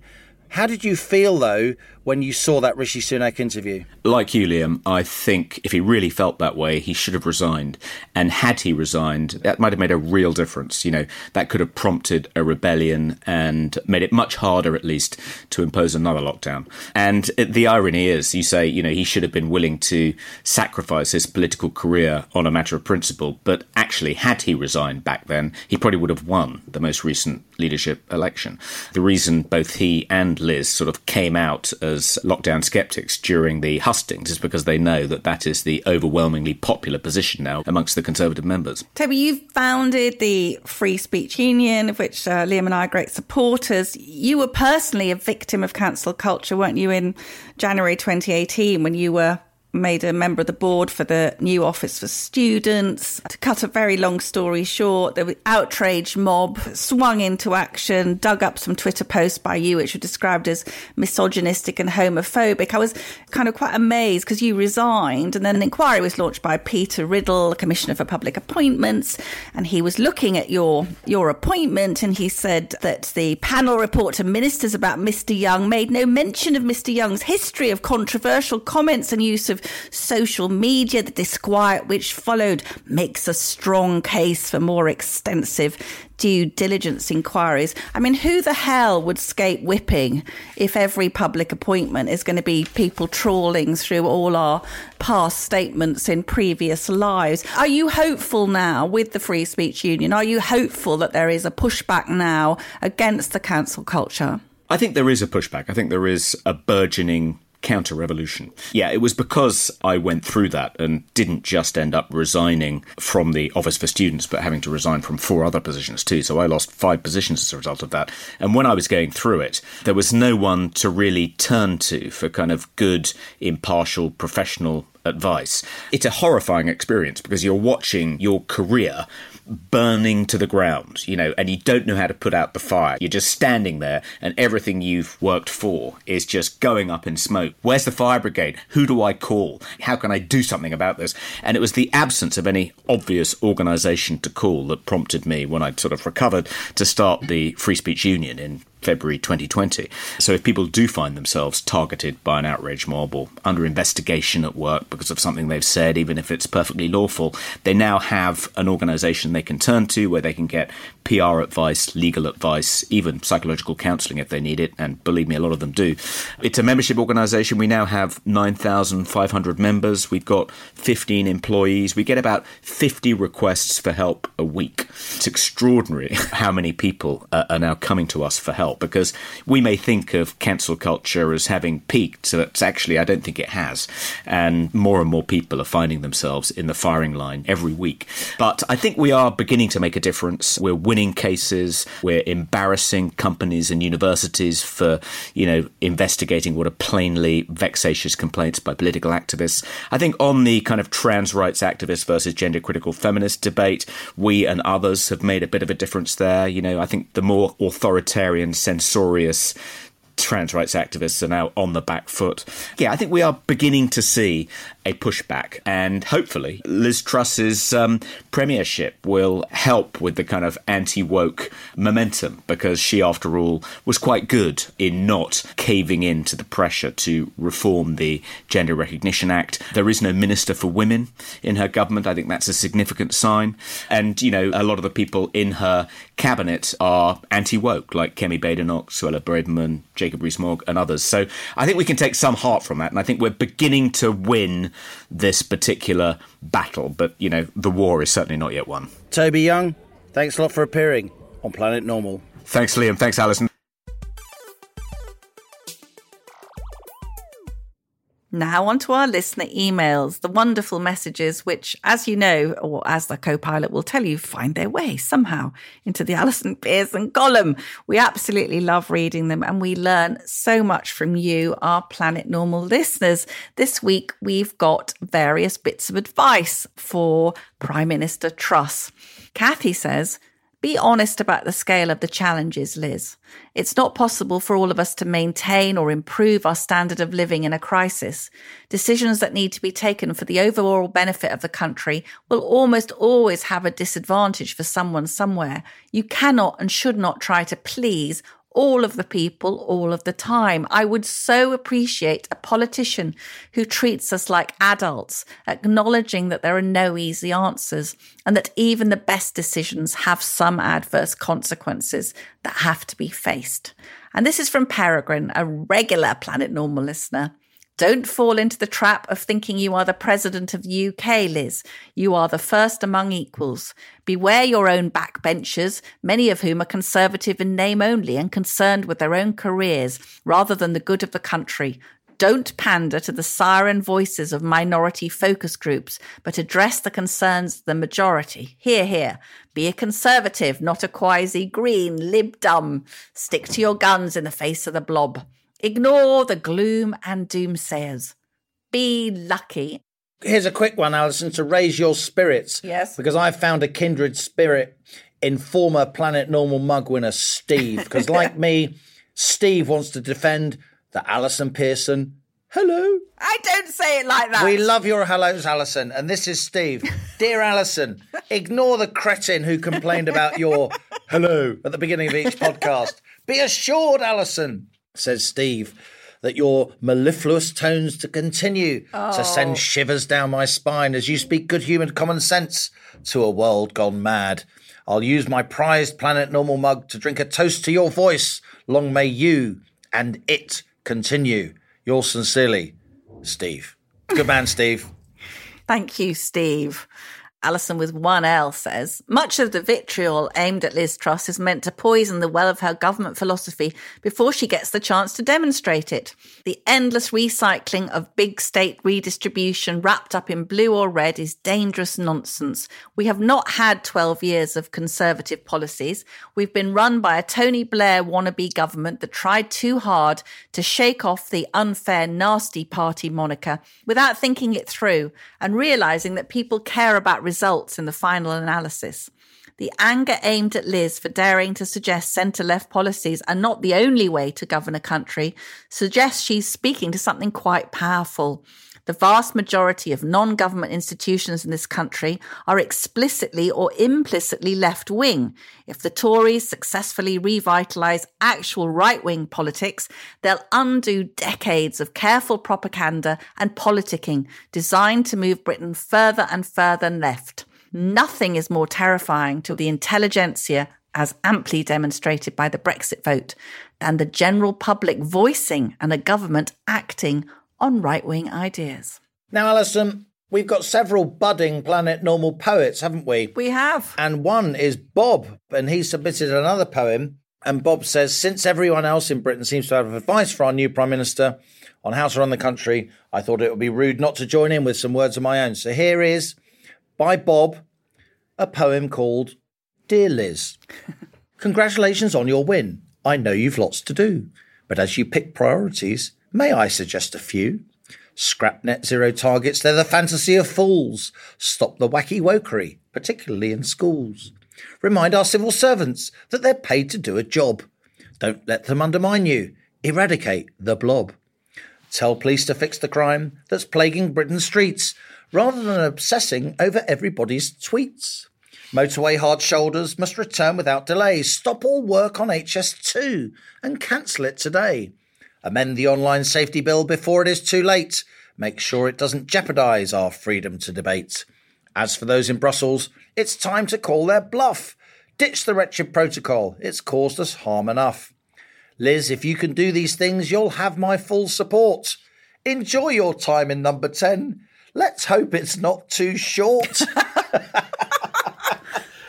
How did you feel, though, when you saw that Rishi Sunak interview? Like you, Liam, I think if he really felt that way, he should have resigned. And had he resigned, that might have made a real difference. You know, that could have prompted a rebellion and made it much harder, at least, to impose another lockdown. And the irony is, you say, you know, he should have been willing to sacrifice his political career on a matter of principle. But actually, had he resigned back then, he probably would have won the most recent leadership election. The reason both he and Liz sort of came out as lockdown skeptics during the hustings is because they know that that is the overwhelmingly popular position now amongst the Conservative members. Toby, you founded the Free Speech Union, of which uh, Liam and I are great supporters. You were personally a victim of cancel culture, weren't you, in January 2018 when you were made a member of the board for the new office for students. To cut a very long story short, the outraged mob swung into action, dug up some Twitter posts by you, which were described as misogynistic and homophobic. I was kind of quite amazed because you resigned, and then an inquiry was launched by Peter Riddell, Commissioner for Public Appointments, and he was looking at your your appointment, and he said that the panel report to ministers about Mr. Young made no mention of Mr. Young's history of controversial comments and use of social media, the disquiet which followed makes a strong case for more extensive due diligence inquiries. I mean, who the hell would scape whipping if every public appointment is going to be people trawling through all our past statements in previous lives? Are you hopeful now with the Free Speech Union? Are you hopeful that there is a pushback now against the cancel culture? I think there is a pushback. I think there is a burgeoning counter revolution. Yeah, it was because I went through that and didn't just end up resigning from the Office for Students, but having to resign from four other positions too. So I lost five positions as a result of that. And when I was going through it, there was no one to really turn to for kind of good, impartial, professional advice. It's a horrifying experience because you're watching your career burning to the ground, you know, and you don't know how to put out the fire. You're just standing there and everything you've worked for is just going up in smoke. Where's the fire brigade? Who do I call? How can I do something about this? And it was the absence of any obvious organisation to call that prompted me when I'd sort of recovered to start the Free Speech Union in February 2020. So if people do find themselves targeted by an outrage mob or under investigation at work because of something they've said, even if it's perfectly lawful, they now have an organisation they can turn to where they can get PR advice, legal advice, even psychological counselling if they need it. And believe me, a lot of them do. It's a membership organisation. We now have 9,500 members. We've got 15 employees. We get about 50 requests for help a week. It's extraordinary [LAUGHS] how many people uh, are now coming to us for help because we may think of cancel culture as having peaked, so that's actually, I don't think it has. And more and more people are finding themselves in the firing line every week. But I think we are beginning to make a difference. We're winning cases, we're embarrassing companies and universities for, you know, investigating what are plainly vexatious complaints by political activists. I think on the kind of trans rights activist versus gender critical feminist debate, we and others have made a bit of a difference there. You know, I think the more authoritarian censorious trans rights activists are now on the back foot. Yeah, I think we are beginning to see a pushback. And hopefully, Liz Truss's um, premiership will help with the kind of anti woke momentum because she, after all, was quite good in not caving in to the pressure to reform the Gender Recognition Act. There is no Minister for Women in her government. I think that's a significant sign. And, you know, a lot of the people in her cabinet are anti woke, like Kemi Badenoch, Suella Braverman, Jacob Rees-Mogg, and others. So I think we can take some heart from that. And I think we're beginning to win this particular battle. But, you know, the war is certainly not yet won. Toby Young, thanks a lot for appearing on Planet Normal. Thanks, Liam. Thanks, Allison. Now, on to our listener emails, the wonderful messages, which, as you know, or as the co pilot will tell you, find their way somehow into the [LAUGHS] Allison Pearson column. We absolutely love reading them and we learn so much from you, our Planet Normal listeners. This week, we've got various bits of advice for Prime Minister Truss. Kathy says, be honest about the scale of the challenges, Liz. It's not possible for all of us to maintain or improve our standard of living in a crisis. Decisions that need to be taken for the overall benefit of the country will almost always have a disadvantage for someone somewhere. You cannot and should not try to please all of the people all of the time. I would so appreciate a politician who treats us like adults, acknowledging that there are no easy answers and that even the best decisions have some adverse consequences that have to be faced. And this is from Peregrine, a regular Planet Normal listener. Don't fall into the trap of thinking you are the president of the UK, Liz. You are the first among equals. Beware your own backbenchers, many of whom are conservative in name only and concerned with their own careers rather than the good of the country. Don't pander to the siren voices of minority focus groups, but address the concerns of the majority. Hear, hear. Be a conservative, not a quasi green, lib dum. Stick to your guns in the face of the blob. Ignore the gloom and doomsayers. Be lucky. Here's a quick one, Allison, to raise your spirits. Yes. Because I've found a kindred spirit in former Planet Normal mug winner Steve. Because, like [LAUGHS] me, Steve wants to defend the Allison Pearson. Hello. I don't say it like that. We love your hellos, Allison. And this is Steve. [LAUGHS] Dear Allison, ignore the cretin who complained about your [LAUGHS] hello at the beginning of each podcast. Be assured, Allison, says Steve, that your mellifluous tones to continue to send oh. shivers down my spine as you speak good humoured common sense to a world gone mad. I'll use my prized Planet Normal mug to drink a toast to your voice. Long may you and it continue. Yours sincerely, Steve. Good man, Steve. Thank you, Steve. Alison with one L says, much of the vitriol aimed at Liz Truss is meant to poison the well of her government philosophy before she gets the chance to demonstrate it. The endless recycling of big state redistribution wrapped up in blue or red is dangerous nonsense. We have not had 12 years of conservative policies. We've been run by a Tony Blair wannabe government that tried too hard to shake off the unfair, nasty party moniker without thinking it through and realizing that people care about results in the final analysis. The anger aimed at Liz for daring to suggest centre left policies are not the only way to govern a country suggests she's speaking to something quite powerful. The vast majority of non government institutions in this country are explicitly or implicitly left wing. If the Tories successfully revitalise actual right wing politics, they'll undo decades of careful propaganda and politicking designed to move Britain further and further left. Nothing is more terrifying to the intelligentsia, as amply demonstrated by the Brexit vote, than the general public voicing and a government acting on right wing ideas. Now, Allison, we've got several budding Planet Normal poets, haven't we? We have. And one is Bob, and he submitted another poem. And Bob says, since everyone else in Britain seems to have advice for our new Prime Minister on how to run the country, I thought it would be rude not to join in with some words of my own. So here is, by Bob, a poem called Dear Liz. [LAUGHS] Congratulations on your win. I know you've lots to do, but as you pick priorities, may I suggest a few? Scrap net zero targets, they're the fantasy of fools. Stop the wacky wokery, particularly in schools. Remind our civil servants that they're paid to do a job. Don't let them undermine you. Eradicate the blob. Tell police to fix the crime that's plaguing Britain's streets rather than obsessing over everybody's tweets. Motorway hard shoulders must return without delay. Stop all work on HS2 and cancel it today. Amend the online safety bill before it is too late. Make sure it doesn't jeopardise our freedom to debate. As for those in Brussels, it's time to call their bluff. Ditch the wretched protocol. It's caused us harm enough. Liz, if you can do these things, you'll have my full support. Enjoy your time in number 10. Let's hope it's not too short. [LAUGHS]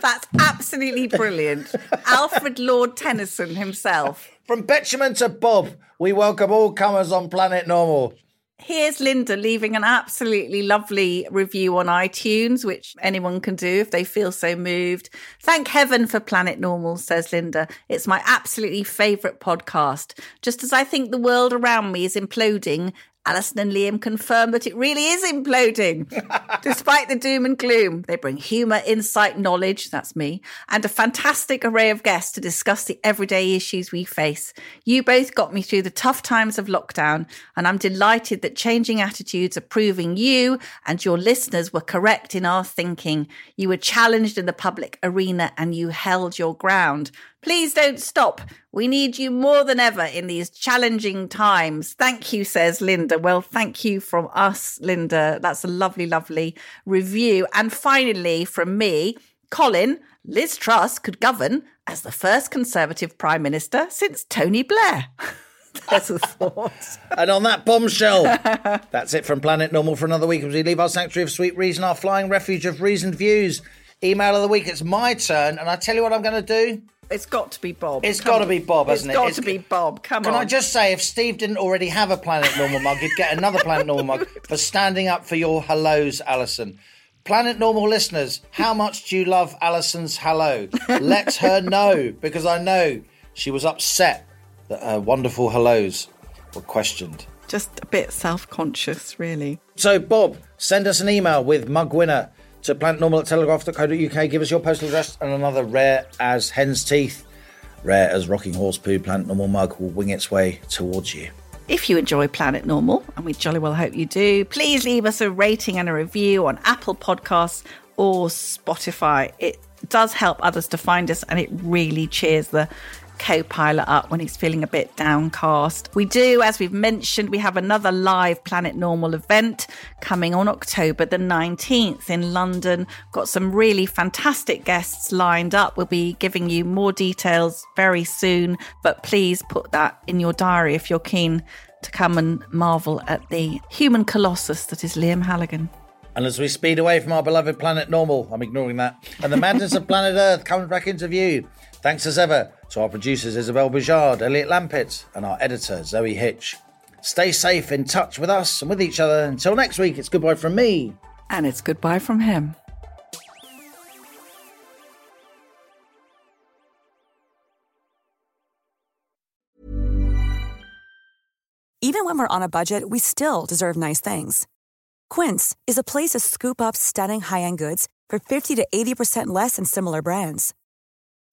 That's absolutely brilliant. Alfred Lord Tennyson himself. From Betjeman to Bob, we welcome all comers on Planet Normal. Here's Linda leaving an absolutely lovely review on iTunes, which anyone can do if they feel so moved. Thank heaven for Planet Normal, says Linda. It's my absolutely favourite podcast. Just as I think the world around me is imploding, Allison and Liam confirm that it really is imploding. [LAUGHS] Despite the doom and gloom, they bring humour, insight, knowledge, that's me, and a fantastic array of guests to discuss the everyday issues we face. You both got me through the tough times of lockdown, and I'm delighted that changing attitudes are proving you and your listeners were correct in our thinking. You were challenged in the public arena and you held your ground. Please don't stop. We need you more than ever in these challenging times. Thank you, says Linda. Well, thank you from us, Linda. That's a lovely, lovely review. And finally, from me, Colin, Liz Truss could govern as the first Conservative Prime Minister since Tony Blair. [LAUGHS] That's a thought. And on that bombshell, [LAUGHS] that's it from Planet Normal for another week as we leave our sanctuary of sweet reason, our flying refuge of reasoned views. Email of the week, it's my turn, and I tell you what I'm going to do. It's got to be Bob. It's Come got to be Bob, hasn't It's It's got to be Bob. Come Can on. Can I just say, if Steve didn't already have a Planet Normal mug, he'd get another Planet Normal mug [LAUGHS] for standing up for your hellos, Allison. Planet Normal listeners, how much do you love Allison's hello? [LAUGHS] Let her know, because I know she was upset that her wonderful hellos were questioned. Just a bit self-conscious, really. So, Bob, send us an email with mug winner to planetnormal at telegraph.co.uk. Give us your postal address and another rare as hen's teeth, rare as rocking horse poo Planet Normal mug will wing its way towards you. If you enjoy Planet Normal, and we jolly well hope you do, please leave us a rating and a review on Apple Podcasts or Spotify. It does help others to find us and it really cheers the co pilot up when he's feeling a bit downcast. We do, as we've mentioned, we have another live Planet Normal event coming on October the 19th in London. Got some really fantastic guests lined up. We'll be giving you more details very soon, but please put that in your diary if you're keen to come and marvel at the human colossus that is Liam Halligan. And as we speed away from our beloved planet normal, I'm ignoring that, and the madness of [LAUGHS] planet Earth comes back into view. Thanks as ever to our producers Isabel Bujard, Elliot Lampitt, and our editor Zoe Hitch. Stay safe, in touch with us and with each other. Until next week, it's goodbye from me. And it's goodbye from him. Even when we're on a budget, we still deserve nice things. Quince is a place to scoop up stunning high-end goods for 50 to 80% less than similar brands.